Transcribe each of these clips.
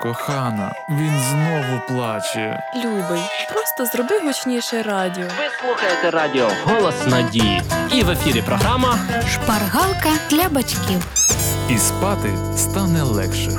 Кохана, він знову плаче. Любий, просто зроби гучніше радіо. Ви слухаєте радіо Голос Надії. І в ефірі програма Шпаргалка для батьків. І спати стане легше.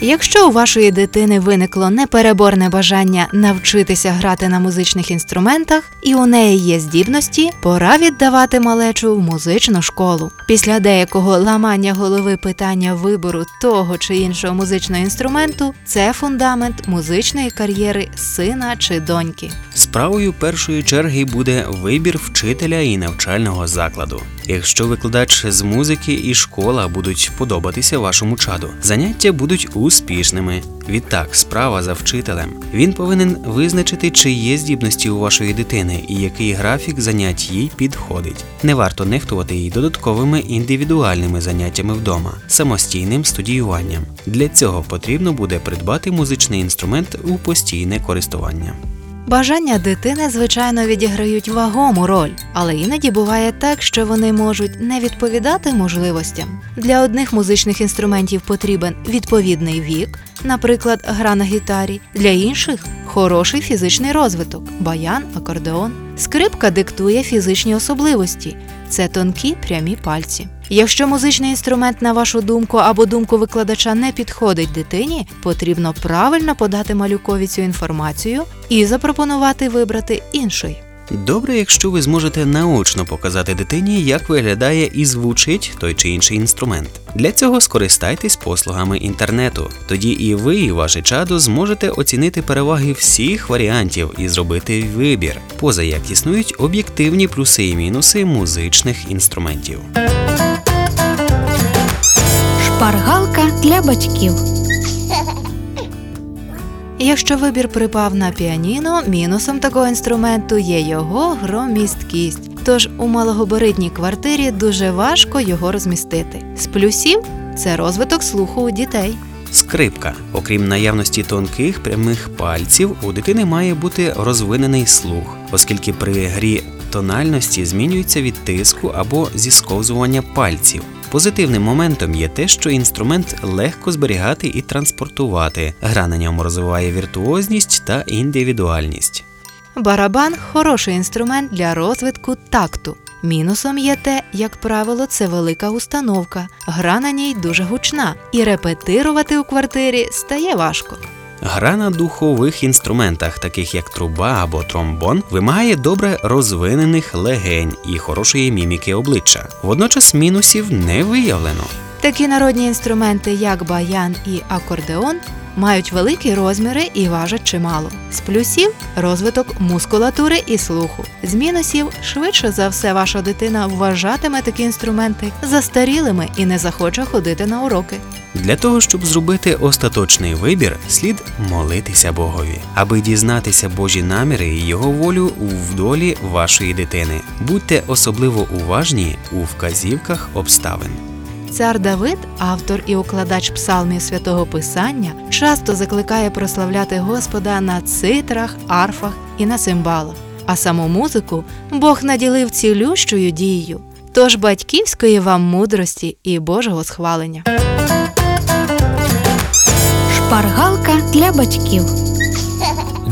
Якщо у вашої дитини виникло непереборне бажання навчитися грати на музичних інструментах, і у неї є здібності, пора віддавати малечу в музичну школу. Після деякого ламання голови питання вибору того чи іншого музичного інструменту це фундамент музичної кар'єри сина чи доньки. Справою першої черги буде вибір вчителя і навчального закладу. Якщо викладач з музики і школа будуть подобатися вашому чаду, заняття будуть успішними. Відтак, справа за вчителем. Він повинен визначити, чи є здібності у вашої дитини і який графік занять їй підходить. Не варто нехтувати їй додатковими індивідуальними заняттями вдома, самостійним студіюванням. Для цього потрібно буде придбати музичний інструмент у постійне користування. Бажання дитини, звичайно, відіграють вагому роль, але іноді буває так, що вони можуть не відповідати можливостям. Для одних музичних інструментів потрібен відповідний вік, наприклад, гра на гітарі, для інших хороший фізичний розвиток, баян, акордеон. Скрипка диктує фізичні особливості. Це тонкі прямі пальці. Якщо музичний інструмент, на вашу думку або думку викладача не підходить дитині, потрібно правильно подати малюкові цю інформацію і запропонувати вибрати інший. Добре, якщо ви зможете наочно показати дитині, як виглядає і звучить той чи інший інструмент. Для цього скористайтесь послугами інтернету. Тоді і ви, і ваше чадо зможете оцінити переваги всіх варіантів і зробити вибір, поза як існують об'єктивні плюси і мінуси музичних інструментів. Шпаргалка для батьків. Якщо вибір припав на піаніно, мінусом такого інструменту є його громісткість. Тож у малогабаритній квартирі дуже важко його розмістити. З плюсів це розвиток слуху у дітей. Скрипка. Окрім наявності тонких прямих пальців, у дитини має бути розвинений слух, оскільки при грі тональності змінюється від тиску або зісковзування пальців. Позитивним моментом є те, що інструмент легко зберігати і транспортувати. Гра на ньому розвиває віртуозність та індивідуальність. Барабан хороший інструмент для розвитку такту. Мінусом є те, як правило, це велика установка. Гра на ній дуже гучна, і репетирувати у квартирі стає важко. Гра на духових інструментах, таких як труба або тромбон, вимагає добре розвинених легень і хорошої міміки обличчя. Водночас мінусів не виявлено. Такі народні інструменти, як баян і акордеон, мають великі розміри і важать чимало. З плюсів розвиток мускулатури і слуху. З мінусів швидше за все ваша дитина вважатиме такі інструменти застарілими і не захоче ходити на уроки. Для того, щоб зробити остаточний вибір, слід молитися Богові, аби дізнатися Божі наміри і його волю в долі вашої дитини. Будьте особливо уважні у вказівках обставин. Цар Давид, автор і укладач псалмів святого Писання, часто закликає прославляти Господа на цитрах, арфах і на цимбалах. А саму музику Бог наділив цілющою дією. Тож батьківської вам мудрості і Божого схвалення. Шпаргалка для батьків.